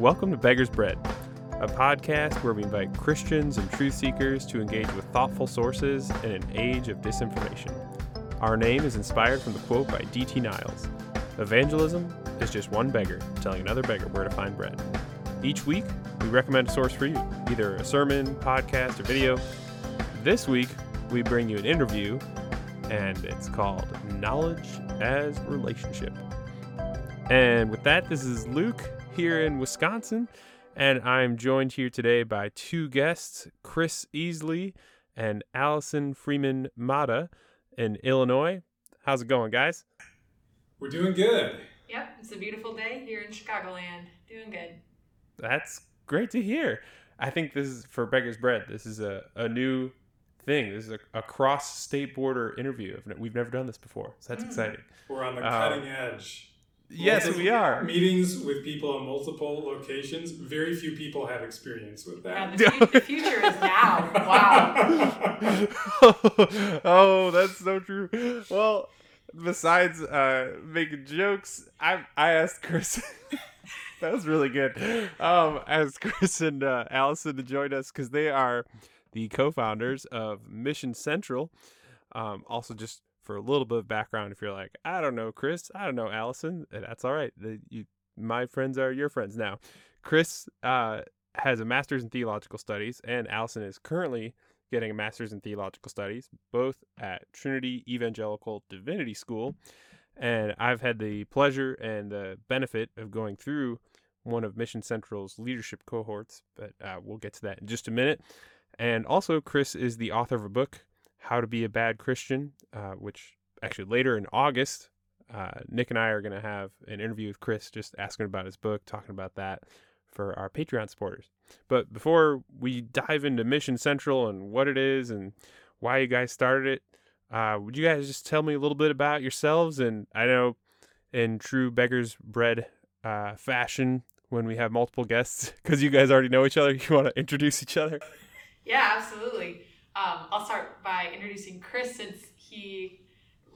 Welcome to Beggar's Bread, a podcast where we invite Christians and truth seekers to engage with thoughtful sources in an age of disinformation. Our name is inspired from the quote by D.T. Niles Evangelism is just one beggar telling another beggar where to find bread. Each week, we recommend a source for you, either a sermon, podcast, or video. This week, we bring you an interview, and it's called Knowledge as Relationship. And with that, this is Luke here in Wisconsin, and I'm joined here today by two guests, Chris Easley and Allison Freeman Mata in Illinois. How's it going, guys? We're doing good. Yep, it's a beautiful day here in Chicagoland. Doing good. That's great to hear. I think this is for Beggar's Bread. This is a, a new thing. This is a, a cross state border interview. We've never done this before, so that's Mm. exciting. We're on the Um, cutting edge. Yes, we are. Meetings with people in multiple locations. Very few people have experience with Yeah, that. the, fu- the future is now. Wow. oh, that's so true. Well, besides uh, making jokes, I I asked Chris. that was really good. Um, I asked Chris and uh, Allison to join us because they are the co-founders of Mission Central. Um, also, just for a little bit of background, if you're like, I don't know Chris, I don't know Allison, eh, that's all right. The, you, my friends are your friends now. Chris uh, has a master's in theological studies, and Allison is currently getting a master's in theological studies, both at Trinity Evangelical Divinity School. And I've had the pleasure and the benefit of going through one of Mission Central's leadership cohorts, but uh, we'll get to that in just a minute. And also, Chris is the author of a book, How to Be a Bad Christian, uh, which actually later in August, uh, Nick and I are going to have an interview with Chris just asking about his book, talking about that for our Patreon supporters. But before we dive into Mission Central and what it is and why you guys started it, uh, would you guys just tell me a little bit about yourselves? And I know in true Beggar's Bread uh, fashion, when we have multiple guests, because you guys already know each other, you want to introduce each other? Yeah, absolutely. Um, I'll start by introducing Chris since he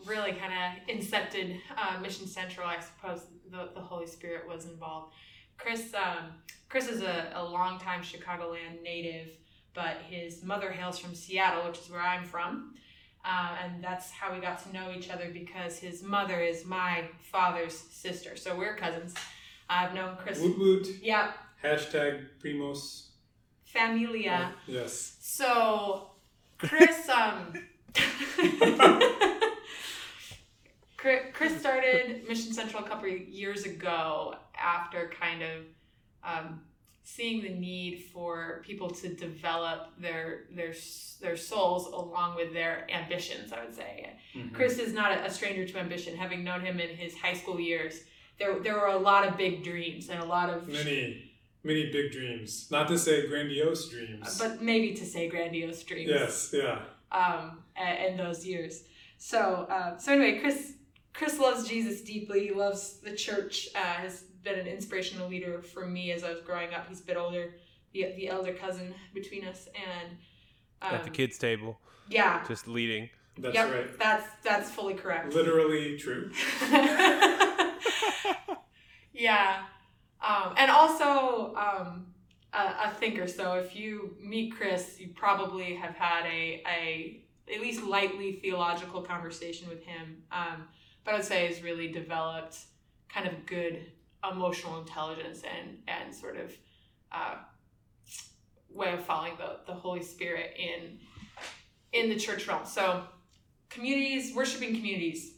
really kind of incepted uh, Mission Central. I suppose the, the Holy Spirit was involved. Chris, um, Chris is a, a longtime Chicagoland native, but his mother hails from Seattle, which is where I'm from. Uh, and that's how we got to know each other because his mother is my father's sister. So we're cousins. I've known Chris. woot woot. Yeah, Hashtag Primos. familia. Yes. So, Chris, um, Chris Chris started Mission Central a couple years ago after kind of um, seeing the need for people to develop their their their souls along with their ambitions. I would say Mhm. Chris is not a, a stranger to ambition. Having known him in his high school years, there there were a lot of big dreams and a lot of Many, many big dreams. Not to say grandiose dreams. but maybe to say grandiose dreams. yes, yeah. um, in those years. So, uh, so anyway, Chris Chris loves Jesus deeply. He loves the church. Uh, has been an inspirational leader for me as I was growing up. He's a bit older, the the elder cousin between us, and um, At the kids' table, Yeah. just leading. That's yep. right. That's that's fully correct. Literally true. yeah. Um, and also um, a, a thinker. So if you meet Chris, you probably have had a, a at least lightly theological conversation with him. Um, but I'd say has really developed kind of good emotional intelligence and and sort of uh, way of following the, the Holy Spirit in in the church realm. So communities, worshiping communities.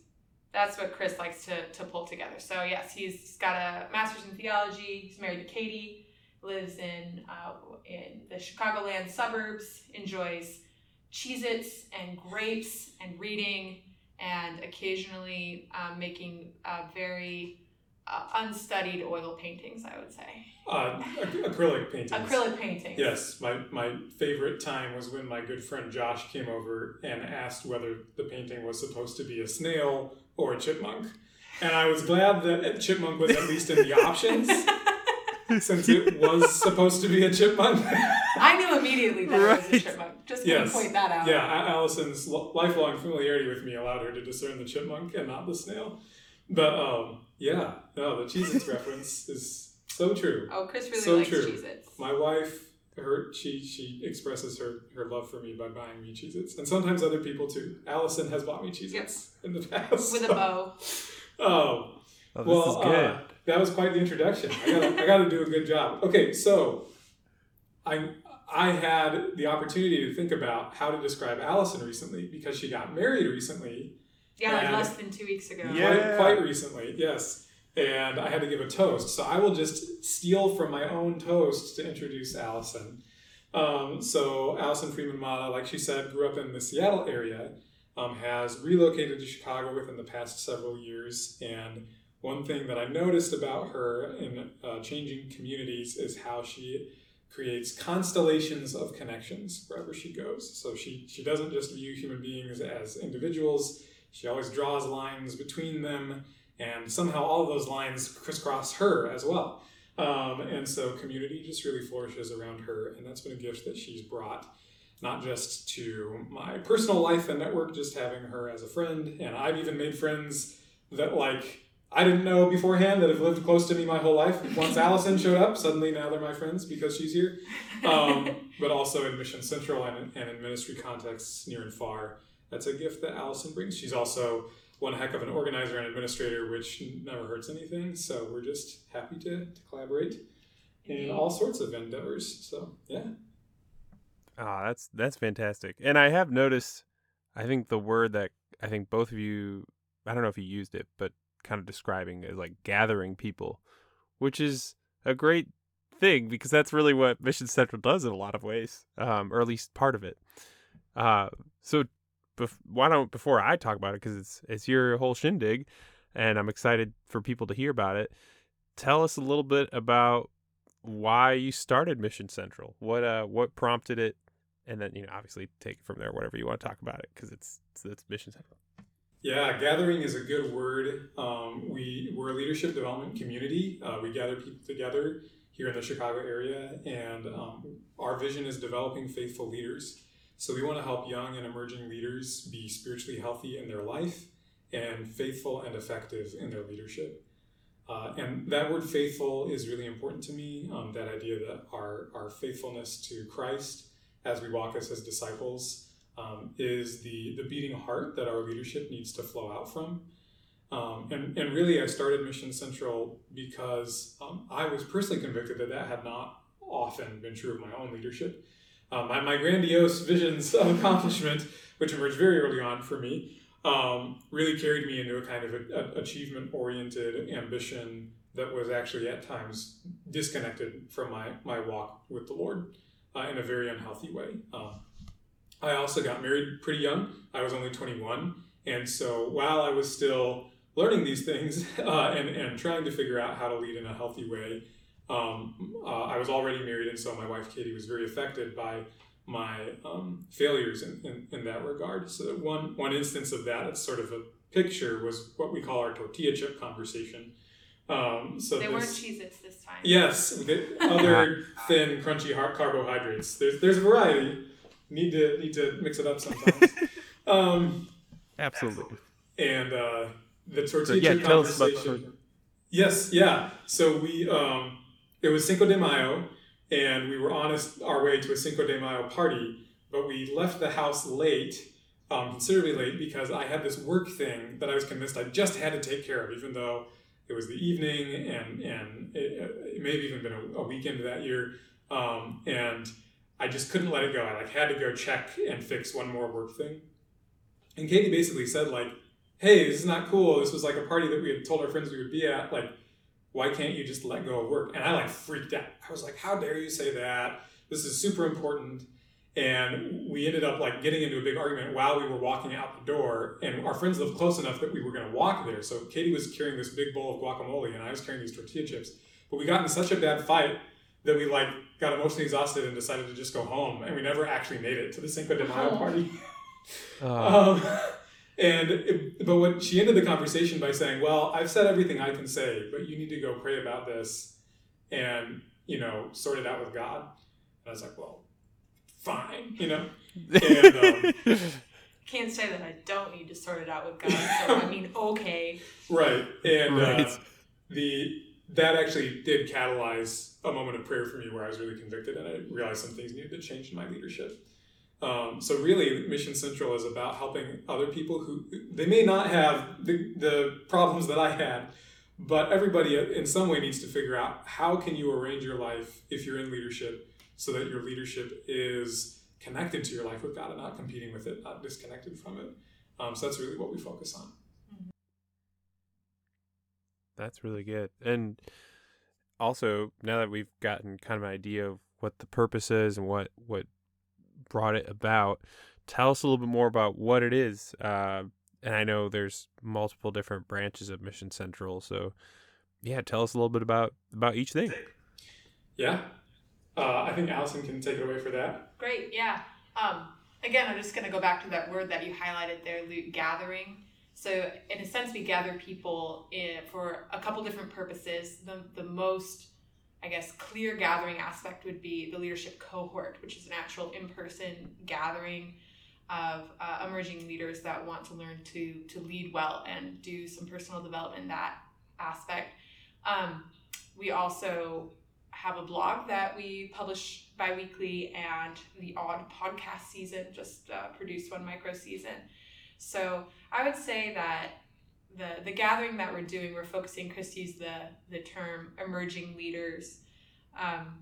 That's what Chris likes to, to pull together. So yes, he's got a master's in theology. He's married to Katie. Lives in uh, in the Chicagoland suburbs. Enjoys Cheez-Its and grapes and reading and occasionally um, making uh, very uh, unstudied oil paintings. I would say Uh, acrylic paintings. acrylic paintings. Yes, my, my favorite time was when my good friend Josh came over and asked whether the painting was supposed to be a snail or a chipmunk. And I was glad that a chipmunk was at least in the options, since it was supposed to be a chipmunk. I knew immediately that it was a chipmunk. Just gonna Yes. point that out. yeah, Allison's lifelong familiarity with me allowed her to discern the chipmunk and not the snail. But um, yeah, no, the Cheez-Its reference is So true. Oh, Chris really So likes true. Cheez-Its. My wife, her she she expresses her her love for me by buying me Cheez-Its, and sometimes other people too. Allison has bought me Cheez-Its in the past. With a bow. oh, Oh, this well, is good. Uh, that was quite the introduction. I gotta, I gotta do a good job. Okay, so I I had the opportunity to think about how to describe Allison recently because she got married recently, Yeah, like less than two weeks ago. Yeah. quite, quite recently, yes. And I had to give a toast, so I will just steal from my own toast to introduce Allison. Um, so Allison Freeman Mata, like she said, grew up in the Seattle area, um, has relocated to Chicago within the past several years, and one thing that I noticed about her in uh, changing communities is how she creates constellations of connections wherever she goes. So she she doesn't just view human beings as individuals. She always draws lines between them, and somehow all of those lines crisscross her as well. Um, and so community just really flourishes around her, and that's been a gift that she's brought, not just to my personal life and network, just having her as a friend. And I've even made friends that like I didn't know beforehand that have lived close to me my whole life. Once Allison showed up, suddenly now they're my friends because she's here. Um, but also in Mission Central and, and in ministry contexts near and far. That's a gift that Allison brings. She's also one heck of an organizer and administrator, which never hurts anything. So we're just happy to, to collaborate in all sorts of endeavors. So yeah. Ah, that's that's fantastic. And I have noticed I think the word that I think both of you I don't know if you used it, but kind of describing is like gathering people, which is a great thing because that's really what Mission Central does in a lot of ways, um, or at least part of it. Uh, so bef- why don't before I talk about it because it's it's your whole shindig, and I'm excited for people to hear about it. Tell us a little bit about why you started Mission Central. What uh what prompted it, and then you know obviously take it from there. Whatever you want to talk about it because it's it's, it's Mission Central. Yeah, gathering is a good word. Um, we we're a leadership development community. Uh, we gather people together here in the Chicago area, and um, our vision is developing faithful leaders. So we want to help young and emerging leaders be spiritually healthy in their life and faithful and effective in their leadership. Uh, and that word faithful is really important to me. Um, that idea that our, our faithfulness to Christ as we walk as his disciples um, is the, the beating heart that our leadership needs to flow out from. Um, and, and really, I started Mission Central because um, I was personally convicted that that had not often been true of my own leadership. Um, my, my grandiose visions of accomplishment, which emerged very early on for me, um, really carried me into a kind of a, a achievement oriented ambition that was actually at times disconnected from my, my walk with the Lord uh, in a very unhealthy way. Um, I also got married pretty young. I was only 21. And so while I was still learning these things uh, and, and trying to figure out how to lead in a healthy way, um, uh, I was already married. And so my wife, Katie, was very affected by my um, failures in, in, in, that regard. So one, one instance of that, it's sort of a picture, was what we call our tortilla chip conversation. Um, so they this, weren't Cheez-Its this time. Yes, the other thin, crunchy hard carbohydrates. There's there's a variety. Need to need to mix it up sometimes. um, Absolutely. and uh, the tortilla So, yeah, chip tell us about the conversation. Yes, yeah. So we um, it was Cinco de Mayo, and we were on our way to a Cinco de Mayo party, but we left the house late, um, considerably late, because I had this work thing that I was convinced I just had to take care of, even though it was the evening and and it, it may have even been a, a weekend that year, um, and I just couldn't let it go. I like had to go check and fix one more work thing, and Katie basically said like hey, this is not cool. This was like a party that we had told our friends we would be at. Like, why can't you just let go of work? And I like freaked out. I was like, how dare you say that? This is super important. And we ended up like getting into a big argument while we were walking out the door. And our friends lived close enough that we were going to walk there. So Katie was carrying this big bowl of guacamole and I was carrying these tortilla chips. But we got in such a bad fight that we like got emotionally exhausted and decided to just go home. And we never actually made it to the Cinco de Mayo Oh. party. Uh, Um, and it, but what she ended the conversation by saying, "Well, I've said everything I can say, but you need to go pray about this, and you know, sort it out with God." And I was like, "Well, fine," you know. And, um, Can't say that I don't need to sort it out with God. So I mean, okay. Right. And uh, the that actually did catalyze a moment of prayer for me where I was really convicted and I realized some things needed to change in my leadership. Um, so really, Mission Central is about helping other people who they may not have the, the problems that I had, but everybody in some way needs to figure out how can you arrange your life if you're in leadership so that your leadership is connected to your life with God and not competing with it, not disconnected from it. Um, so that's really what we focus on. That's really good. And also, now that we've gotten kind of an idea of what the purpose is and what what brought it about, tell us a little bit more about what it is. Uh, and I know there's multiple different branches of Mission Central, so yeah, tell us a little bit about about each thing. Yeah, uh, I think Allison can take it away for that. Great, yeah. Um, again, I'm just going to go back to that word that you highlighted there, Luke gathering. So, in a sense, we gather people in, for a couple different purposes. The, the most, I guess, clear gathering aspect would be the leadership cohort, which is an actual in person gathering of uh, emerging leaders that want to learn to, to lead well and do some personal development that aspect. Um, we also have a blog that we publish bi-weekly and the odd podcast season just uh, produced one micro season so I would say that the the gathering that we're doing, we're focusing. Chris used the the term emerging leaders. Um,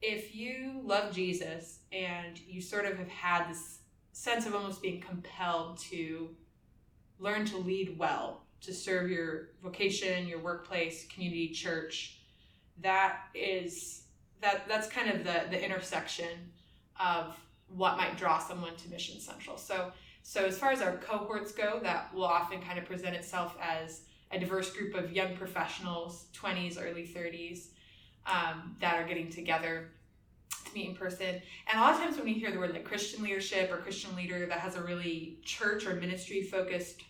if you love Jesus and you sort of have had this sense of almost being compelled to learn to lead well, to serve your vocation, your workplace, community, church, that is that that's kind of the the intersection of what might draw someone to Mission Central. So so as far as our cohorts go, that will often kind of present itself as a diverse group of young professionals, 20s, early 30s, um, that are getting together to meet in person. And a lot of times when we hear the word like Christian leadership or Christian leader, that has a really church or ministry focused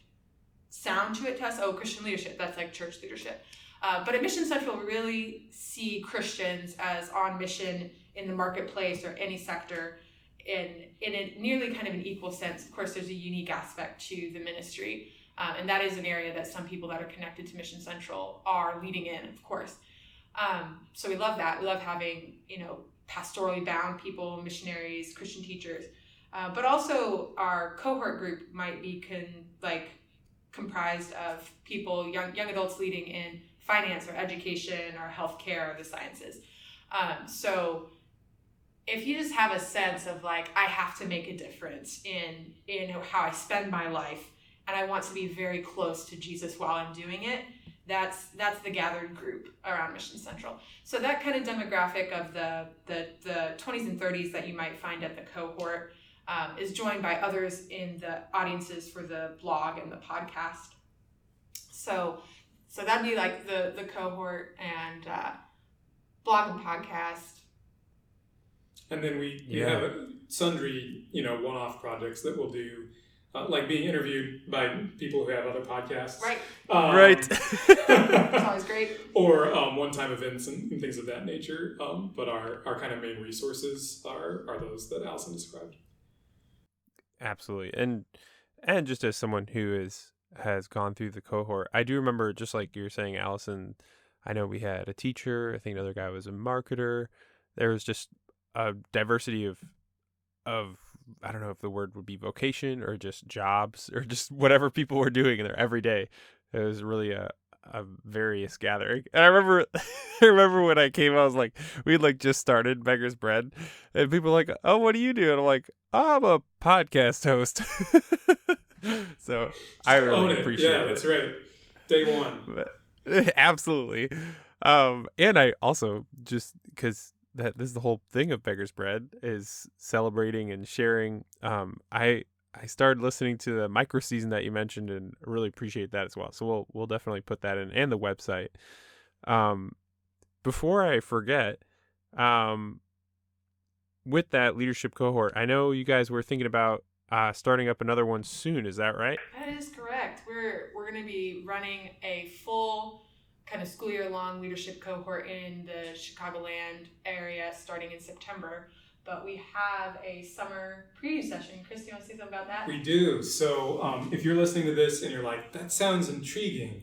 sound to it to us. Oh, Christian leadership, that's like church leadership. Uh, but at Mission Central, we really see Christians as on mission in the marketplace or any sector in in a nearly kind of an equal sense. Of course, there's a unique aspect to the ministry, um, and that is an area that some people that are connected to Mission Central are leading in, of course. Um, so we love that. We love having you know pastorally bound people, missionaries, Christian teachers, uh, but also our cohort group might be con like comprised of people, young young adults leading in finance or education or healthcare or the sciences. Um, so if you just have a sense of like I have to make a difference in in how I spend my life and I want to be very close to Jesus while I'm doing it, that's that's the gathered group around Mission Central. So that kind of demographic of the the the 20s and 30s that you might find at the cohort um, is joined by others in the audiences for the blog and the podcast. So so that'd be like the the cohort and uh, blog and podcast and then we, we yeah. have sundry you know one-off projects that we'll do uh, like being interviewed by people who have other podcasts. Right. Um, right. It's always great. Or um, one-time events and, and, things of that nature um, but our, our kind of main resources are, are those that allison described. Absolutely. And and just as someone who is has gone through the cohort i do remember just like you're saying allison i know we had a teacher i think another guy was a marketer. There was just a diversity of of I don't know if the word would be vocation or just jobs or just whatever people were doing in their everyday. It was really a a various gathering. And I remember I remember when I came, I was like, we like just started Beggar's Bread, and people were like, oh, what do you do? And I'm like, I'm a podcast host. so I really appreciate yeah, it. that's right. Day one. Absolutely. Um, and I also just because that this is the whole thing of Beggar's Bread is celebrating and sharing. Um, I I started listening to the micro season that you mentioned and really appreciate that as well. So we'll we'll definitely put that in and the website. Um, before I forget, um, with that leadership cohort, I know you guys were thinking about uh, starting up another one soon. Is that right? That is correct. We're we're going to be running a full kind of school year long leadership cohort in the Chicagoland area starting in September. But we have a summer preview session. Chris, you want to say something about that? We do. So um, if you're listening to this and you're like, that sounds intriguing,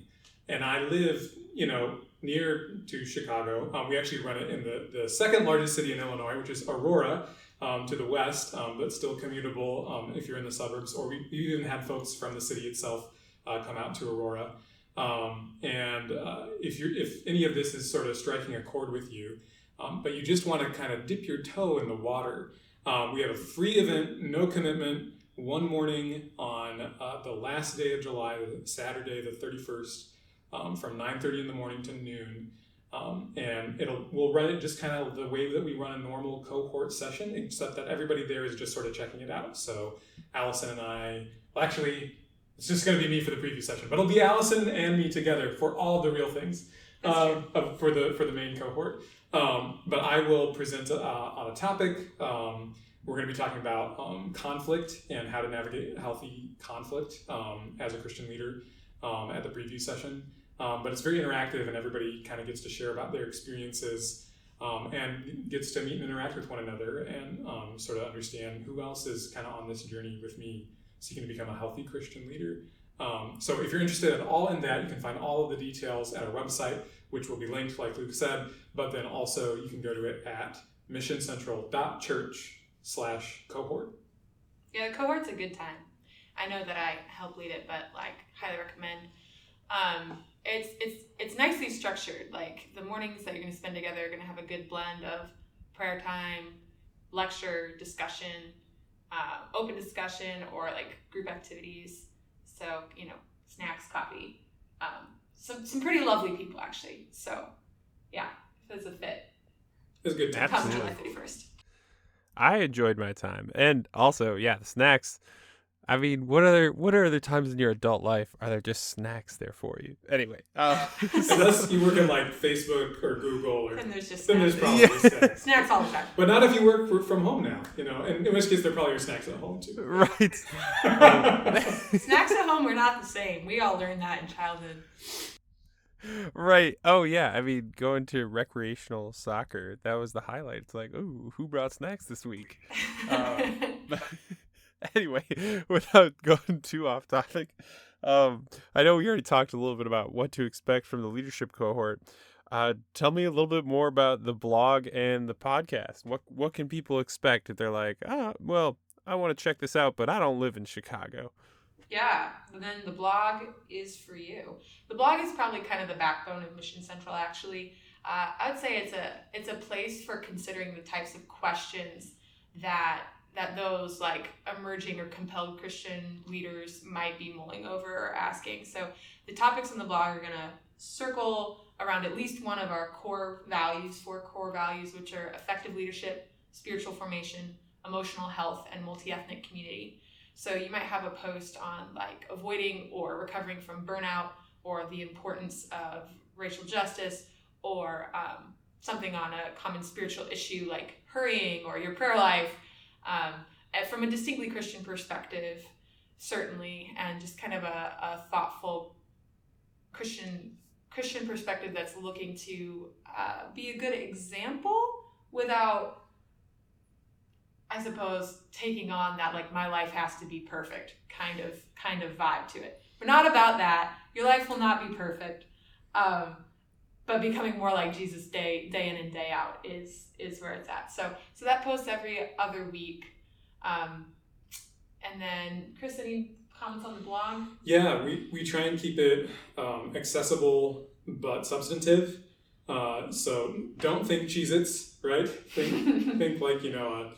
and I live you know, near to Chicago. Um, we actually run it in the, the second largest city in Illinois, which is Aurora, um, to the west, um, but still commutable um, if you're in the suburbs. Or we, we even had folks from the city itself uh, come out to Aurora. Um, and uh, if you're if any of this is sort of striking a chord with you, um, but you just want to kind of dip your toe in the water, um, we have a free event, no commitment, one morning on uh, the last day of July, Saturday the thirty first, um, from nine thirty in the morning to noon. Um, and it'll we'll run it just kind of the way that we run a normal cohort session, except that everybody there is just sort of checking it out. So Allison and I, well, actually, it's just going to be me for the preview session, but it'll be Allison and me together for all the real things um, of- for the for the main cohort. Um, but I will present uh, on a topic. Um, we're going to be talking about um, conflict and how to navigate healthy conflict um, as a Christian leader um, at the preview session. Um, but it's very interactive, and everybody kind of gets to share about their experiences um, and gets to meet and interact with one another and um, sort of understand who else is kind of on this journey with me seeking to become a healthy Christian leader. Um, so if you're interested at all in that, you can find all of the details at our website, which will be linked, like Luke said. But then also you can go to it at missioncentral.church slash cohort. Yeah, the cohort's a good time. I know that I help lead it, but like highly recommend. Um, it's it's it's nicely structured. Like the mornings that you're going to spend together are going to have a good blend of prayer time, lecture, discussion, uh, open discussion, or like group activities. So you know, snacks, coffee. Um, some some pretty lovely people actually. So yeah, if it's a fit, It's a good time. come Absolutely. July thirty first. I enjoyed my time, and also, yeah, the snacks. I mean, what other what are other times in your adult life are there just snacks there for you? Anyway, uh, Unless you work at like Facebook or Google, or And there's just then there's snacks, probably Yeah. snacks. snacks all the time. But not if you work for, from home now, you know. And in which case, there probably are snacks at home too. right. Snacks at home are not the same. We all learned that in childhood. right. Oh yeah. I mean, going to recreational soccer that was the highlight. It's like, ooh, who brought snacks this week? Uh, But anyway, without going too off topic, um, I know we already talked a little bit about what to expect from the leadership cohort. Uh, tell me a little bit more about the blog and the podcast. What what can people expect if they're like, ah, well, I want to check this out, but I don't live in Chicago. yeah, then the blog is for you. The blog is probably kind of the backbone of Mission Central. Actually, uh, I would say it's a it's a place for considering the types of questions that that those like emerging or compelled Christian leaders might be mulling over or asking. So the topics in the blog are gonna circle around at least one of our core values, four core values, which are effective leadership, spiritual formation, emotional health, and multi-ethnic community. So you might have a post on like avoiding or recovering from burnout, or the importance of racial justice, or um, something on a common spiritual issue like hurrying or your prayer life, um, from a distinctly Christian perspective, certainly, and just kind of a, a thoughtful Christian Christian perspective that's looking to uh, be a good example without I suppose taking on that like my life has to be perfect kind of kind of vibe to it. We're not about that. Your life will not be perfect. Um, but becoming more like Jesus day day in and day out is is where it's at. So so that posts every other week. Um, and then Chris, any comments on the blog? Yeah, we, we try and keep it um, accessible but substantive. Uh, so don't think Cheez Its, right? Think, think like, you know,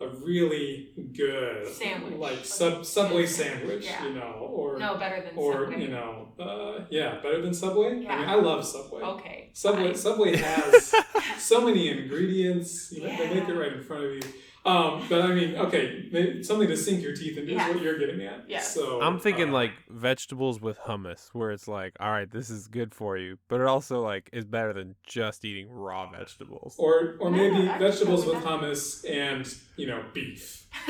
a, a really good Sandwich. like sub Subway sandwich, Yeah. you know, or No, better than or Subway. you know, uh, yeah, better than Subway. Yeah. I mean, I love Subway. Okay. Subway fine. Subway has so many ingredients. You know, They make it right in front of you. Um, but I mean, okay, something to sink your teeth into Yeah. is what you're getting at. Yeah. So I'm thinking uh, like vegetables with hummus, where it's like, all right, this is good for you, but it also like is better than just eating raw vegetables. or or No, maybe actually, vegetables with that- hummus and you know beef.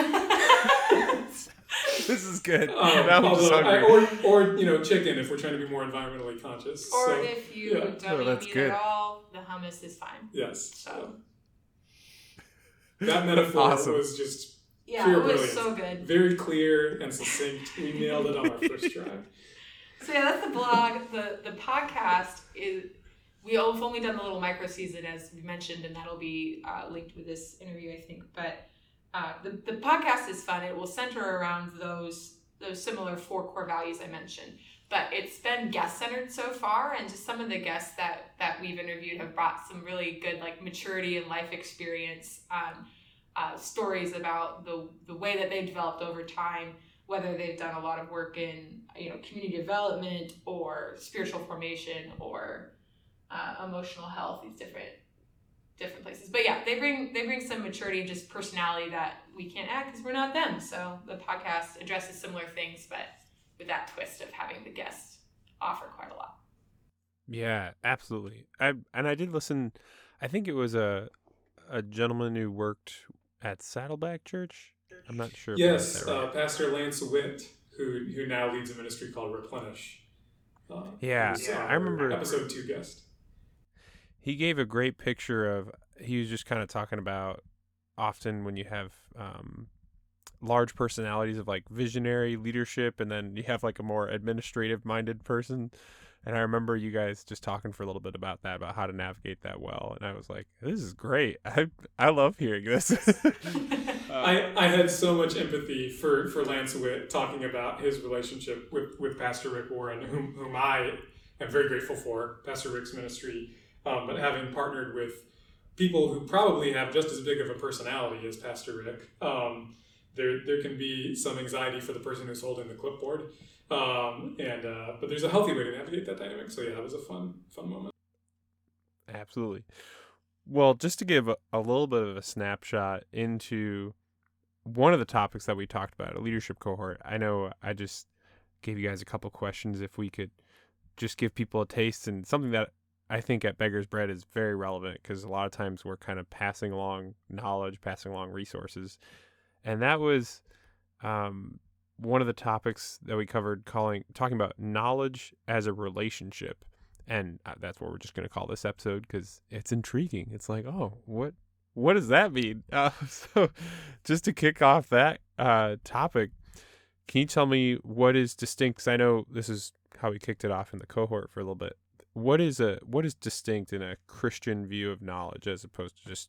this is good. Um, now I'm although I- hungry. or or you know chicken if we're trying to be more environmentally conscious. or so if you yeah. don't Oh, eat meat good. at all, the hummus is fine. yes, So that metaphor Awesome. was just yeah, Pure it was brilliance. so good. very clear and succinct. We nailed it on our first try. So yeah, that's the blog. the The podcast is we've only done the little micro season as we mentioned, and that'll be uh, linked with this interview, I think. But uh, the the podcast is fun. It will center around those those similar four core values I mentioned. But it's been guest centered so far, and just some of the guests that that we've interviewed have brought some really good like maturity and life experience. Um, uh, stories about the the way that they've developed over time, whether they've done a lot of work in you know community development or spiritual formation or uh, emotional health. These different different places, but yeah, they bring they bring some maturity and just personality that we can't add because we're not them. So the podcast addresses similar things, but with that twist of having the guests offer quite a lot. Yeah, absolutely. I and I did listen. I think it was a a gentleman who worked at Saddleback Church. I'm not sure. Yes, right. uh, Pastor Lance Witt, who who now leads a ministry called Replenish. Uh, yeah, yeah. I remember episode two guest. He gave a great picture of. He was just kind of talking about often when you have um, large personalities of like visionary leadership, and then you have like a more administrative minded person and I remember you guys just talking for a little bit about that, about how to navigate that well. And I was like, this is great. I I love hearing this. I, I had so much empathy for, for Lance Witt talking about his relationship with, with Pastor Rick Warren, whom, whom I am very grateful for, Pastor Rick's ministry, um, but having partnered with people who probably have just as big of a personality as Pastor Rick. Um, there, there can be some anxiety for the person who's holding the clipboard. Um, and uh, but there's a healthy way to navigate that dynamic. So yeah, that was a fun fun moment. Absolutely. Well, just to give a, a little bit of a snapshot into one of the topics that we talked about, a leadership cohort. I know I just gave you guys a couple questions if we could just give people a taste and something that I think at Beggar's Bread is very relevant because a lot of times we're kind of passing along knowledge, passing along resources. And that was um, one of the topics that we covered calling talking about knowledge as a relationship. And uh, that's what we're just going to call this episode because it's intriguing. It's like oh what what does that mean? Uh, so just to kick off that uh, topic can you tell me what is distinct because i know this is how we kicked it off in the cohort for a little bit. What is a what is distinct in a christian view of knowledge as opposed to just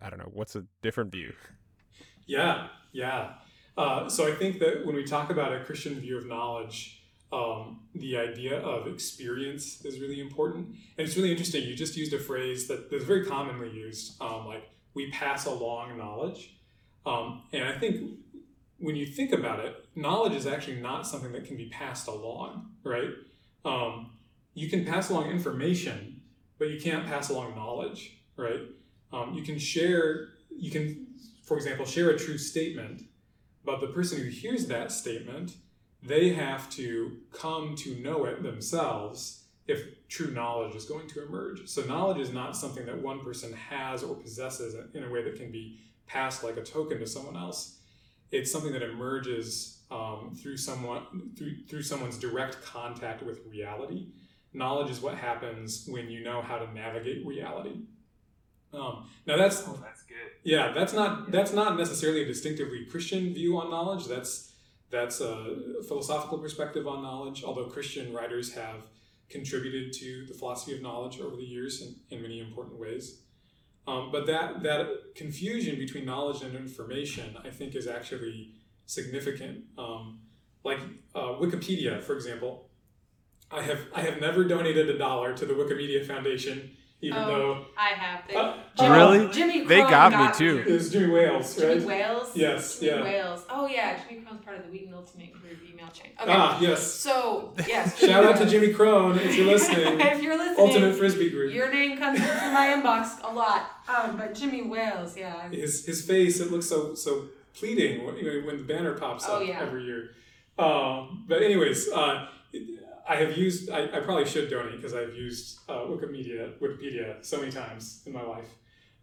i don't know what's a different view? Yeah yeah uh, so I think that when we talk about a Christian view of knowledge, um, the idea of experience is really important. And it's really interesting. You just used a phrase that's very commonly used, um, like we pass along knowledge. Um, and I think when you think about it, knowledge is actually not something that can be passed along, right? Um, you can pass along information, but you can't pass along knowledge, right? Um, you can share, you can, for example, share a true statement but the person who hears that statement, they have to come to know it themselves if true knowledge is going to emerge. So, knowledge is not something that one person has or possesses in a way that can be passed like a token to someone else. It's something that emerges um, through someone through through someone's direct contact with reality. Knowledge is what happens when you know how to navigate reality. Um, now that's oh, that's good. Yeah, that's not that's not necessarily a distinctively Christian view on knowledge. That's that's a philosophical perspective on knowledge. Although Christian writers have contributed to the philosophy of knowledge over the years in, in many important ways. Um, but that that confusion between knowledge and information, I think, is actually significant. Um, like uh, Wikipedia, for example, I have I have never donated a dollar to the Wikimedia Foundation even oh, though I have. They, uh, Jimmy, really? Jimmy they got, got, me too. It was Jimmy Wales, right? Jimmy Wales. Yes, Jimmy yeah. Wales. Oh yeah, Jimmy Crone's part of the Wheaton Ultimate Group email chain. Okay. Ah, yes. So yes. Shout out to Jimmy Crone if you're listening. if you're listening, Ultimate Frisbee Group. Your name comes into my inbox a lot. Um, but Jimmy Wales, yeah. His his face it looks so so pleading when, when the banner pops oh, up yeah. every year. Um, but anyways, uh, I have used, I, I probably should donate because I've used uh, Wikimedia, Wikipedia so many times in my life.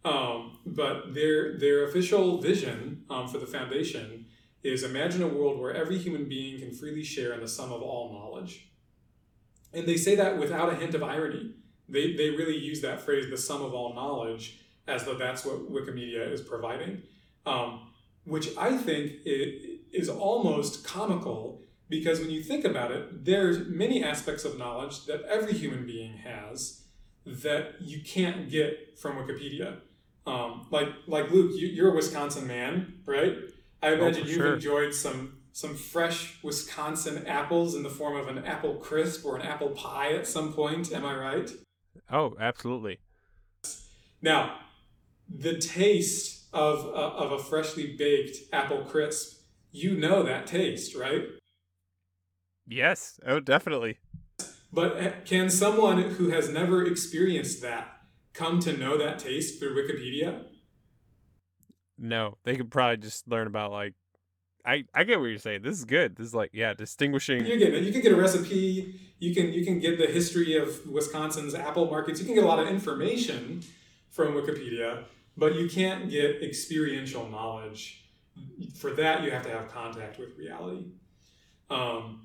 Um, but their, their official vision um, for the foundation is imagine a world where every human being can freely share in the sum of all knowledge. And they say that without a hint of irony. They, they really use that phrase, the sum of all knowledge, as though that's what Wikimedia is providing, um, which I think is almost comical because when you think about it, there's many aspects of knowledge that every human being has that you can't get from Wikipedia. Um, like like Luke, you, you're a Wisconsin man, right? I imagine Oh, you've sure. enjoyed some some fresh Wisconsin apples in the form of an apple crisp or an apple pie at some point. Am I right? Oh, absolutely. Now, the taste of a, of a freshly baked apple crisp, you know that taste, right? Yes. Oh, definitely. But can someone who has never experienced that come to know that taste through Wikipedia? No, they could probably just learn about like. I I get what you're saying. This is good. This is like yeah, distinguishing. You get you can get a recipe. You can you can get the history of Wisconsin's apple markets. You can get a lot of information from Wikipedia, but you can't get experiential knowledge. For that, you have to have contact with reality. Um,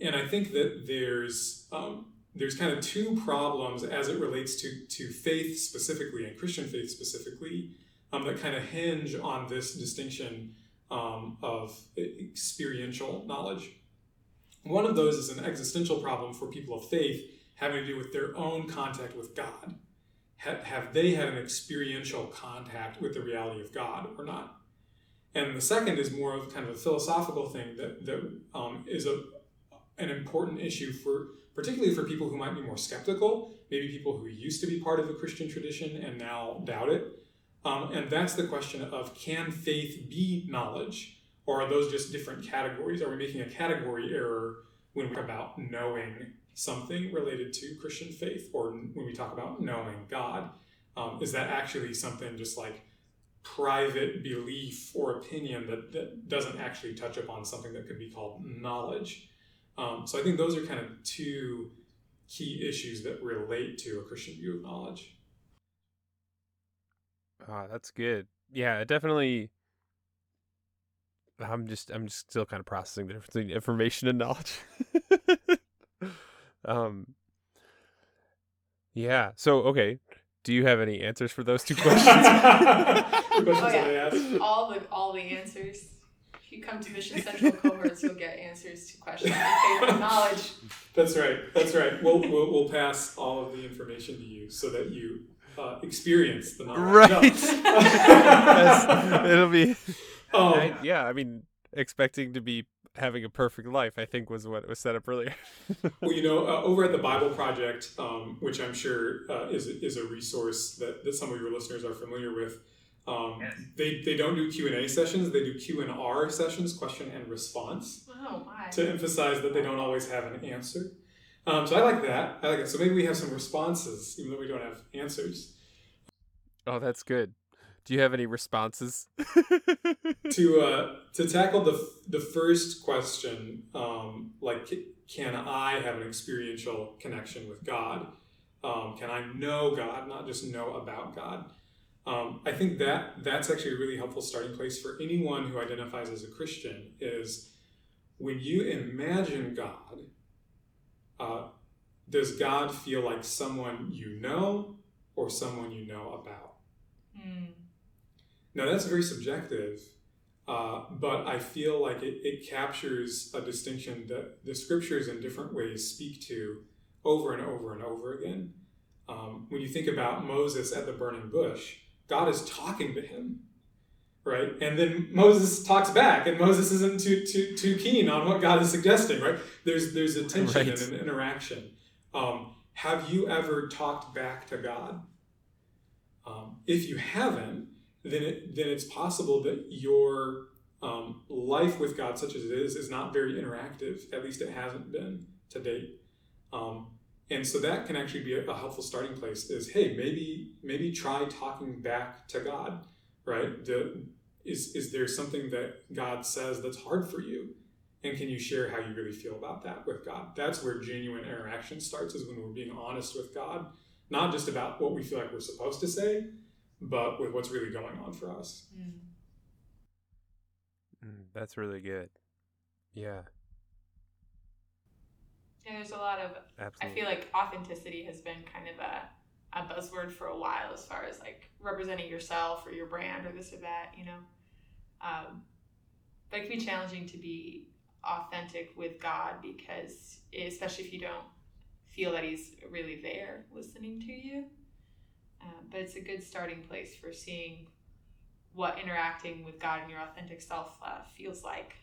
and I think that there's um, there's kind of two problems as it relates to to faith specifically and Christian faith specifically um, that kind of hinge on this distinction um, of experiential knowledge. One of those is an existential problem for people of faith having to do with their own contact with God. Ha- have they had an experiential contact with the reality of God or not? And the second is more of kind of a philosophical thing that, that um, is a, an important issue for particularly for people who might be more skeptical, maybe people who used to be part of the Christian tradition and now doubt it. Um, and that's the question of can faith be knowledge? Or are those just different categories? Are we making a category error when we talk about knowing something related to Christian faith or when we talk about knowing God? Um, is that actually something just like private belief or opinion that, that doesn't actually touch upon something that could be called knowledge? Um, so I think those are kind of two key issues that relate to a Christian view of knowledge. Ah, that's good. Yeah, definitely. I'm just I'm just still kind of processing the difference between information and knowledge. um. Yeah. So okay, do you have any answers for those two questions? The questions Oh, that I yeah. asked. all the all the answers. If you come to Mission Central cohorts, you'll get answers to questions on faith and knowledge. That's right. That's right. We'll, we'll, we'll pass all of the information to you so that you uh, experience the knowledge. Right. Yes, it'll be. No. Um, I- yeah, I mean, expecting to be having a perfect life, I think was what was set up earlier. Well, you know, uh, over at the Bible Project, um, which I'm sure uh, is is a resource that, that some of your listeners are familiar with, um, they they don't do Q and A sessions. They do Q and R sessions, question and response, Oh my. to emphasize that they don't always have an answer. Um, so I like that. I like it. So maybe we have some responses, even though we don't have answers. oh, that's good. Do you have any responses? to uh, to tackle the the first question, um, like can I have an experiential connection with God? Um, can I know God, not just know about God? Um, I think that that's actually a really helpful starting place for anyone who identifies as a Christian. Is when you imagine God, uh, does God feel like someone you know or someone you know about? Hmm. Now that's very subjective, uh, but I feel like it, it captures a distinction that the scriptures in different ways speak to over and over and over again. Um, when you think about Moses at the burning bush, God is talking to him, right? And then Moses talks back, and Moses isn't too too too keen on what God is suggesting, right? There's there's a tension Right. and an interaction. Um, have you ever talked back to God? Um, if you haven't, then it, then it's possible that your um, life with God, such as it is, is not very interactive. At least it hasn't been to date. Um, and so that can actually be a, a helpful starting place. Is hey, maybe maybe try talking back to God, right? The, is is there something that God says that's hard for you, and can you share how you really feel about that with God? That's where genuine interaction starts. Is when we're being honest with God, not just about what we feel like we're supposed to say, but with what's really going on for us. Hmm. Mm, that's really good. Yeah, Yeah, there's a lot of Absolutely. I feel like authenticity has been kind of a, a buzzword for a while as far as like representing yourself or your brand or this or that, you know. Um, but it can be challenging to be authentic with God because, especially if you don't feel that he's really there listening to you. Um, but it's a good starting place for seeing what interacting with God and your authentic self uh, feels like.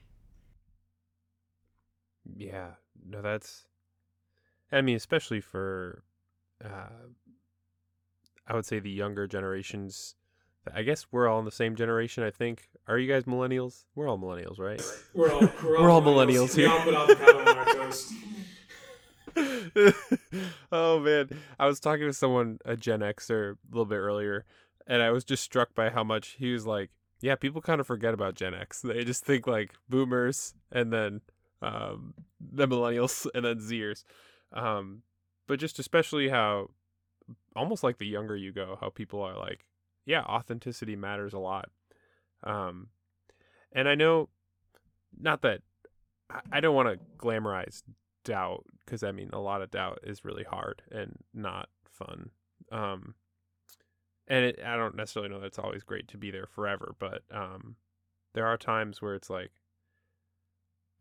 Yeah, no, that's. I mean, especially for, uh, I would say the younger generations. I guess we're all in the same generation. I think. Are you guys millennials? We're all millennials, right? We're all we're all, We're all millennials We here. all put avocado on our toast. oh man, I was talking to someone, a Gen Xer, a little bit earlier, and I was just struck by how much he was like, "Yeah, people kind of forget about Gen X. They just think like Boomers and then um, the Millennials and then Zers." Um, but just especially how, almost like the younger you go, how people are like, "Yeah, authenticity matters a lot." Um, and I know, not that I, I don't want to glamorize doubt because I mean a lot of doubt is really hard and not fun. Um, and it, I don't necessarily know that it's always great to be there forever, but um, there are times where it's like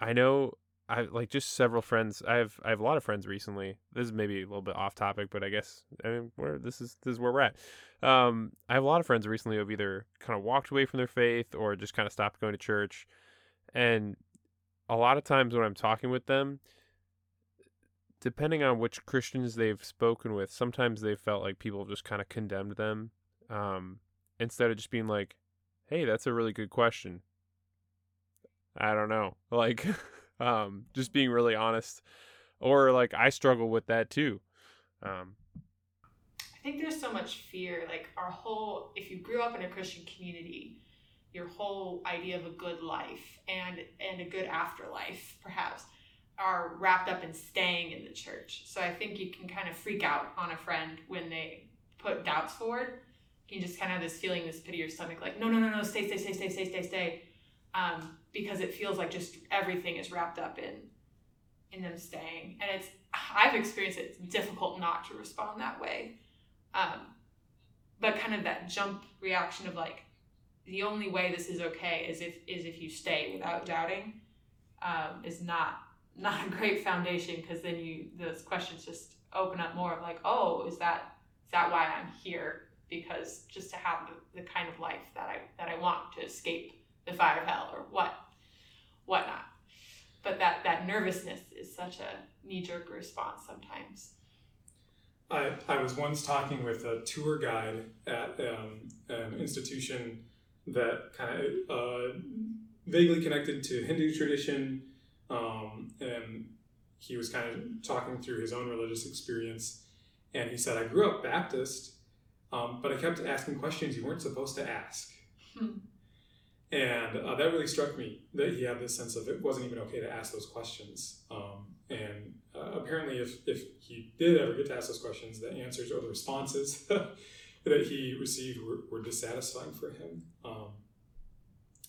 I know I like just several friends. I have I have a lot of friends recently. This is maybe a little bit off topic, but I guess I mean where this is this is where we're at. Um, I have a lot of friends recently who have either kind of walked away from their faith or just kind of stopped going to church, and a lot of times when I'm talking with them, depending on which Christians they've spoken with, sometimes they felt like people just kind of condemned them um, instead of just being like, "Hey, that's a really good question." I don't know, like, um, just being really honest, or like I struggle with that too. Um, I think there's so much fear. Like our whole, if you grew up in a Christian community, your whole idea of a good life and and a good afterlife, perhaps, are wrapped up in staying in the church. So I think you can kind of freak out on a friend when they put doubts forward. You just kind of have this feeling, this pit of your stomach, like no, no, no, no, stay, stay, stay, stay, stay, stay, stay, um, because it feels like just everything is wrapped up in in them staying. And it's I've experienced it. It's difficult not to respond that way. Um, but kind of that jump reaction of like the only way this is okay is if is if you stay without doubting um, is not not a great foundation because then you those questions just open up more of like oh is that is that why I'm here because just to have the, the kind of life that I that I want to escape the fire of hell or what whatnot but that that nervousness is such a knee jerk response sometimes I, I was once talking with a tour guide at um, an institution that kind of uh, vaguely connected to Hindu tradition, um, and he was kind of talking through his own religious experience. And he said, "I grew up Baptist, um, but I kept asking questions you weren't supposed to ask." Hmm. And uh, that really struck me that he had this sense of it wasn't even okay to ask those questions. Um, and uh, apparently, if, if he did ever get to ask those questions, the answers or the responses that he received were, were dissatisfying for him. Um,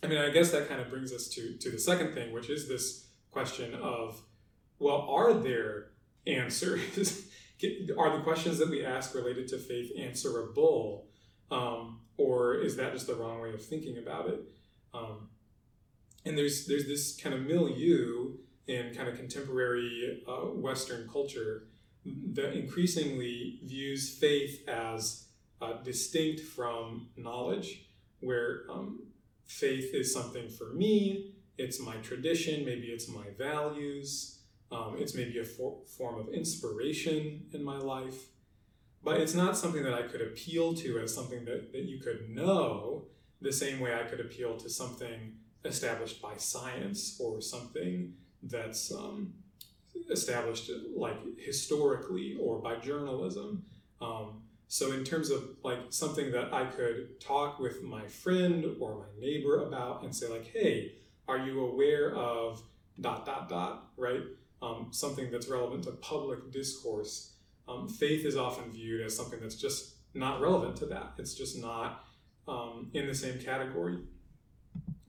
I mean, I guess that kind of brings us to, to the second thing, which is this question of, well, are there answers? are the questions that we ask related to faith answerable? Um, or is that just the wrong way of thinking about it? Um, and there's there's this kind of milieu in kind of contemporary uh, Western culture that increasingly views faith as uh, distinct from knowledge, where um, faith is something for me, it's my tradition, maybe it's my values, um, it's maybe a for- form of inspiration in my life, but it's not something that I could appeal to as something that, that you could know the same way I could appeal to something established by science or something that's um, established like historically or by journalism. Um, so in terms of like something that I could talk with my friend or my neighbor about and say like, hey, are you aware of dot dot dot right? Um, something that's relevant to public discourse. Um, faith is often viewed as something that's just not relevant to that. It's just not um, in the same category.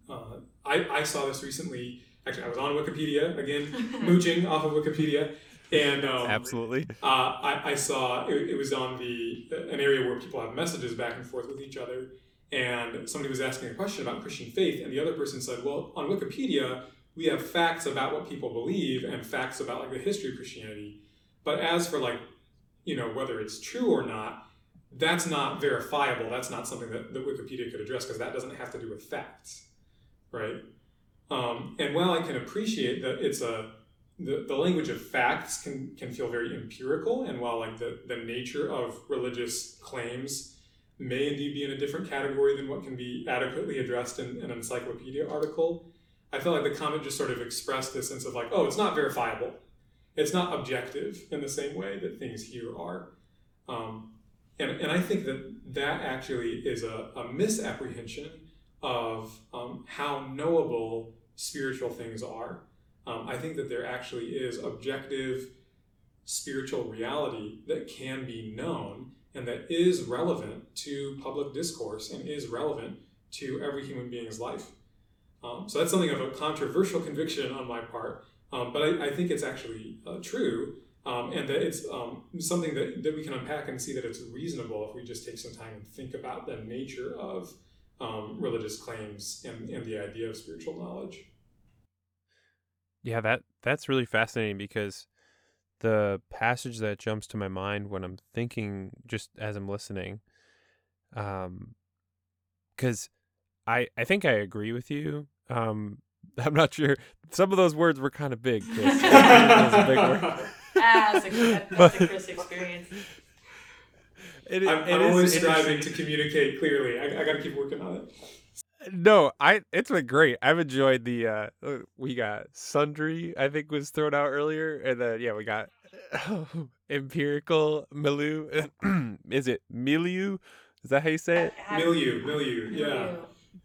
Uh, I, I saw this recently. Actually, I was on Wikipedia again, mooching off of Wikipedia, and um, absolutely. uh, I, I saw it, it was on the an area where people have messages back and forth with each other, and somebody was asking a question about Christian faith, and the other person said, "Well, on Wikipedia, we have facts about what people believe and facts about like the history of Christianity, But as for like, you know, whether it's true or not, that's not verifiable. That's not something that, that Wikipedia could address because that doesn't have to do with facts, right? Um, and while I can appreciate that it's a the, the language of facts can, can feel very empirical, and while like the, the nature of religious claims may indeed be in a different category than what can be adequately addressed in, in an encyclopedia article, I felt like the comment just sort of expressed this sense of like, oh, it's not verifiable. It's not objective in the same way that things here are. Um, and, and I think that that actually is a, a misapprehension of um, how knowable spiritual things are. Um, I think that there actually is objective spiritual reality that can be known and that is relevant to public discourse and is relevant to every human being's life. Um, so that's something of a controversial conviction on my part, um, but I, I, think it's actually uh, true um, and that it's um, something that, that we can unpack and see that it's reasonable if we just take some time and think about the nature of um, religious claims and, and the idea of spiritual knowledge. Yeah, that that's really fascinating because the passage that jumps to my mind when I'm thinking just as I'm listening, um, because I I think I agree with you. Um, I'm not sure. Some of those words were kind of big. Chris. a. That's a, that's a Chris experience. It, I'm, it I'm always striving to communicate clearly. I, I got to keep working on it. No, I it's been great. I've enjoyed the uh we got sundry, I think was thrown out earlier, and then yeah, we got empirical milieu. Is it milieu? Is that how you say it? Milieu, milieu, yeah.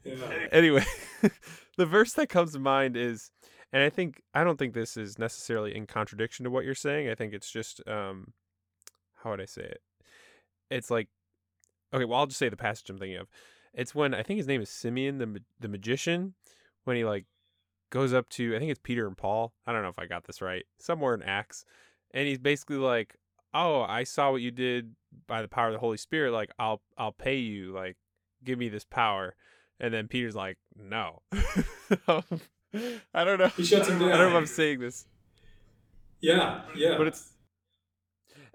yeah. Anyway, the verse that comes to mind is and I think I don't think this is necessarily in contradiction to what you're saying. I think it's just um how would I say it? It's like okay, well I'll just say the passage I'm thinking of. It's when I think his name is Simeon the the magician when he like goes up to I think it's Peter and Paul. I don't know if I got this right. Somewhere in Acts. And he's basically like, "Oh, I saw what you did by the power of the Holy Spirit. Like I'll I'll pay you. Like give me this power." And then Peter's like, "No." I don't know. He shuts him down. I don't know if I'm saying this. Yeah, yeah. But it's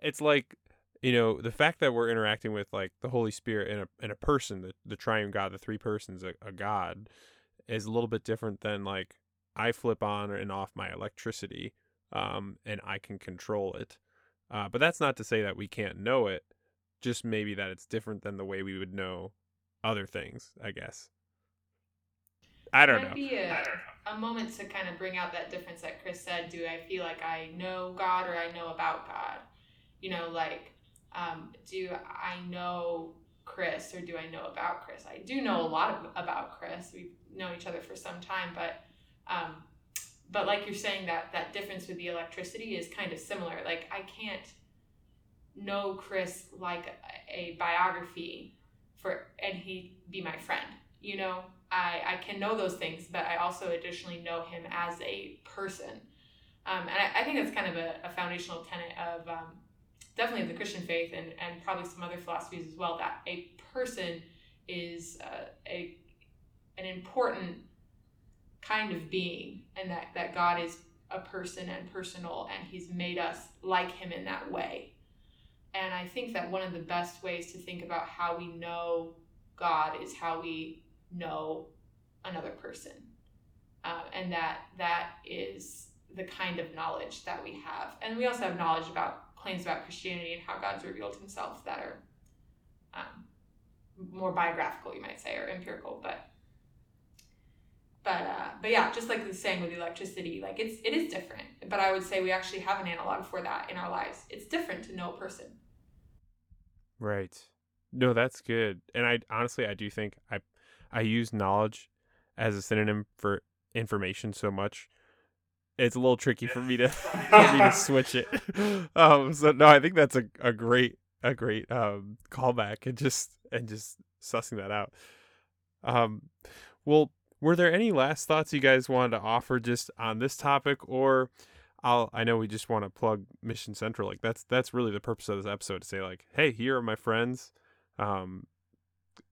it's like you know the fact that we're interacting with like the Holy Spirit in a in a person, the the Triune God, the three persons, a, a God, is a little bit different than like I flip on and off my electricity, um, and I can control it. Uh, but that's not to say that we can't know it. Just maybe that it's different than the way we would know other things. I guess. I don't know. Be a, a moment to kind of bring out that difference that Chris said. Do I feel like I know God or I know about God? You know, like, um, do I know Chris or do I know about Chris? I do know a lot of, about Chris. We've known each other for some time, but um, but like you're saying that that difference with the electricity is kind of similar. Like I can't know Chris like a, a biography for and he be my friend. You know, I, I can know those things, but I also additionally know him as a person. Um, and I, I, think that's kind of a, a foundational tenet of um, definitely the Christian faith and, and probably some other philosophies as well that a person is uh, a an important kind of being and that, that God is a person and personal and he's made us like him in that way. And I think that one of the best ways to think about how we know God is how we know another person. Um, and that that is the kind of knowledge that we have. And we also have knowledge about claims about Christianity and how God's revealed himself that are um, more biographical, you might say, or empirical, but but uh, but yeah, just like the saying with electricity, like it's it is different. But I would say we actually have an analog for that in our lives. It's different to know a person. Right. No, that's good. And I honestly I do think I I use knowledge as a synonym for information so much. It's a little tricky for me to for me to switch it. Um, so no, I think that's a, a great a great um, callback and just and just sussing that out. Um, well, were there any last thoughts you guys wanted to offer just on this topic, or I'll I know we just want to plug Mission Central. Like that's that's really the purpose of this episode to say like, hey, here are my friends. Um,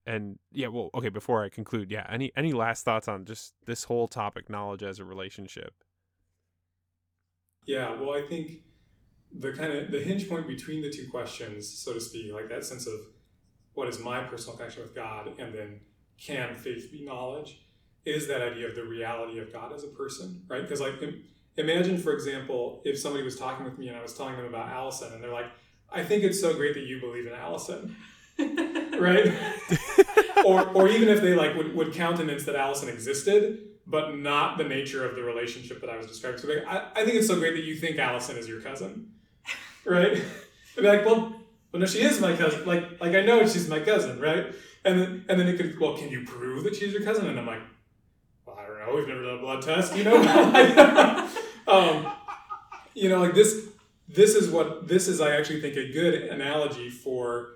and yeah, well, okay. Before I conclude, yeah, any any last thoughts on just this whole topic, knowledge as a relationship? Yeah, well, I think the kind of the hinge point between the two questions, so to speak, like that sense of what is my personal connection with God, and then can faith be knowledge, is that idea of the reality of God as a person, right? Because like imagine, for example, if somebody was talking with me and I was telling them about Allison, and they're like, "I think it's so great that you believe in Allison." right? or, or even if they like would, would countenance that Allison existed, but not the nature of the relationship that I was describing. So like, I, I think it's so great that you think Allison is your cousin, right? And be like, well, well, no, she is my cousin. Like, like I know she's my cousin, right? And then, and then it could, well, can you prove that she's your cousin? And I'm like, well, I don't know. We've never done a blood test, you know. um, you know, like this. This is what this is. I actually think a good analogy for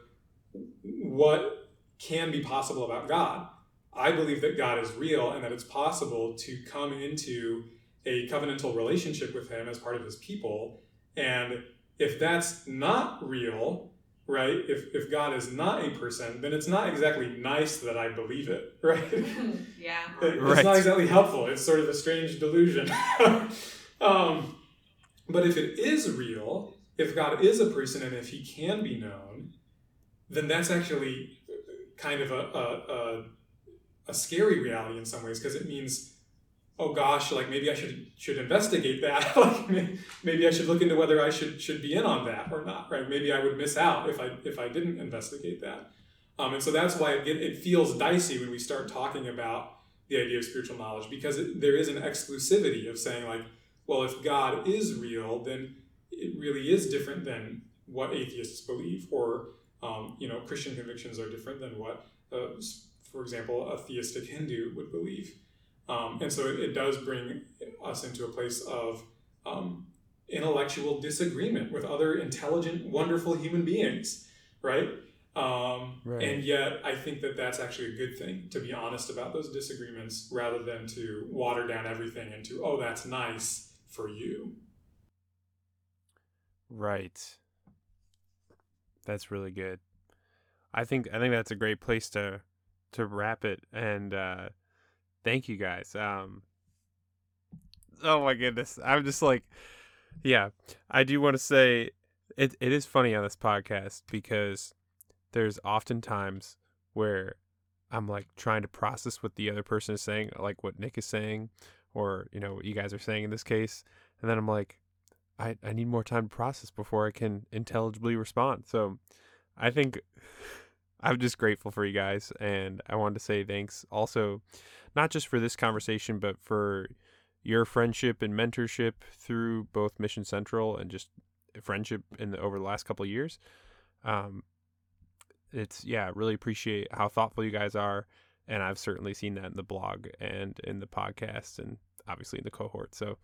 what can be possible about God. I believe that God is real and that it's possible to come into a covenantal relationship with Him as part of His people. And if that's not real, right, if, if God is not a person, then it's not exactly nice that I believe it, right? yeah. It, it's not exactly helpful. It's sort of a strange delusion. um, but if it is real, if God is a person and if He can be known, then that's actually kind of a, a, a, a scary reality in some ways because it means oh gosh like maybe i should should investigate that. Like maybe i should look into whether i should should be in on that or not right? Maybe i would miss out if i if i didn't investigate that. Um, and so that's why it, it feels dicey when we start talking about the idea of spiritual knowledge because it, there is an exclusivity of saying like well if god is real then it really is different than what atheists believe or um, you know, Christian convictions are different than what, uh, for example, a theistic Hindu would believe. Um, and so it, it, does bring us into a place of um, intellectual disagreement with other intelligent, wonderful human beings, right? Um, right? And yet, I think that that's actually a good thing to be honest about those disagreements rather than to water down everything into, oh, that's nice for you. Right. That's really good. I think I think that's a great place to to wrap it and uh thank you guys. Um Oh my goodness. I'm just like yeah, I do want to say it it is funny on this podcast because there's often times where I'm like trying to process what the other person is saying, like what Nick is saying, or you know what you guys are saying in this case, and then I'm like, I, I need more time to process before I can intelligibly respond. So I think I'm just grateful for you guys. And I wanted to say thanks also, not just for this conversation, but for your friendship and mentorship through both Mission Central and just friendship in the, over the last couple of years. Um, it's, yeah, I really appreciate how thoughtful you guys are. And I've certainly seen that in the blog and in the podcast and obviously in the cohort. So,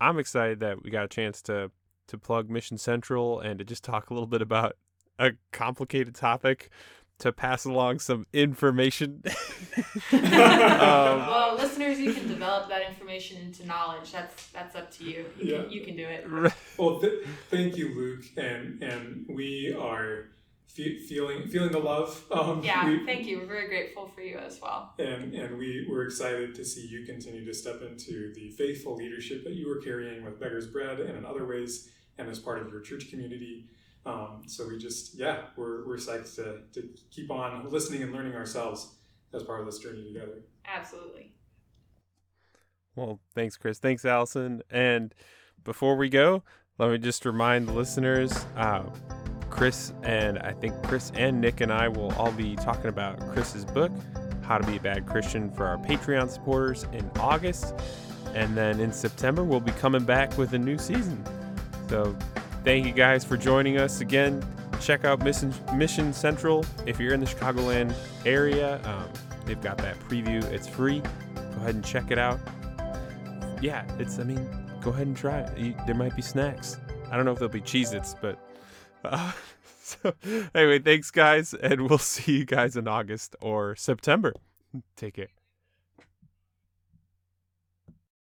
I'm excited that we got a chance to to plug Mission Central and to just talk a little bit about a complicated topic to pass along some information. um, well, listeners, you can develop that information into knowledge. That's that's up to you. You, yeah. can, you can do it. Well, th- thank you, Luke, and and we are feeling feeling the love. Um, yeah, we, thank you. We're very grateful for you as well. And and we we're excited to see you continue to step into the faithful leadership that you were carrying with Beggars Bread and in other ways, and as part of your church community. Um, so we just yeah, we're we're psyched to to keep on listening and learning ourselves as part of this journey together. Absolutely. Well, thanks, Chris. Thanks, Allison. And before we go, let me just remind the listeners. Uh, Chris and I think Chris and Nick and I will all be talking about Chris's book, How to Be a Bad Christian, for our Patreon supporters in August. And then in September, we'll be coming back with a new season. So thank you guys for joining us again. Check out Mission, Mission Central if you're in the Chicagoland area. Um, they've got that preview, it's free. Go ahead and check it out. Yeah, it's, I mean, go ahead and try it. There might be snacks. I don't know if there'll be Cheez Its, but so, anyway, thanks, guys, and we'll see you guys in August or September. Take care.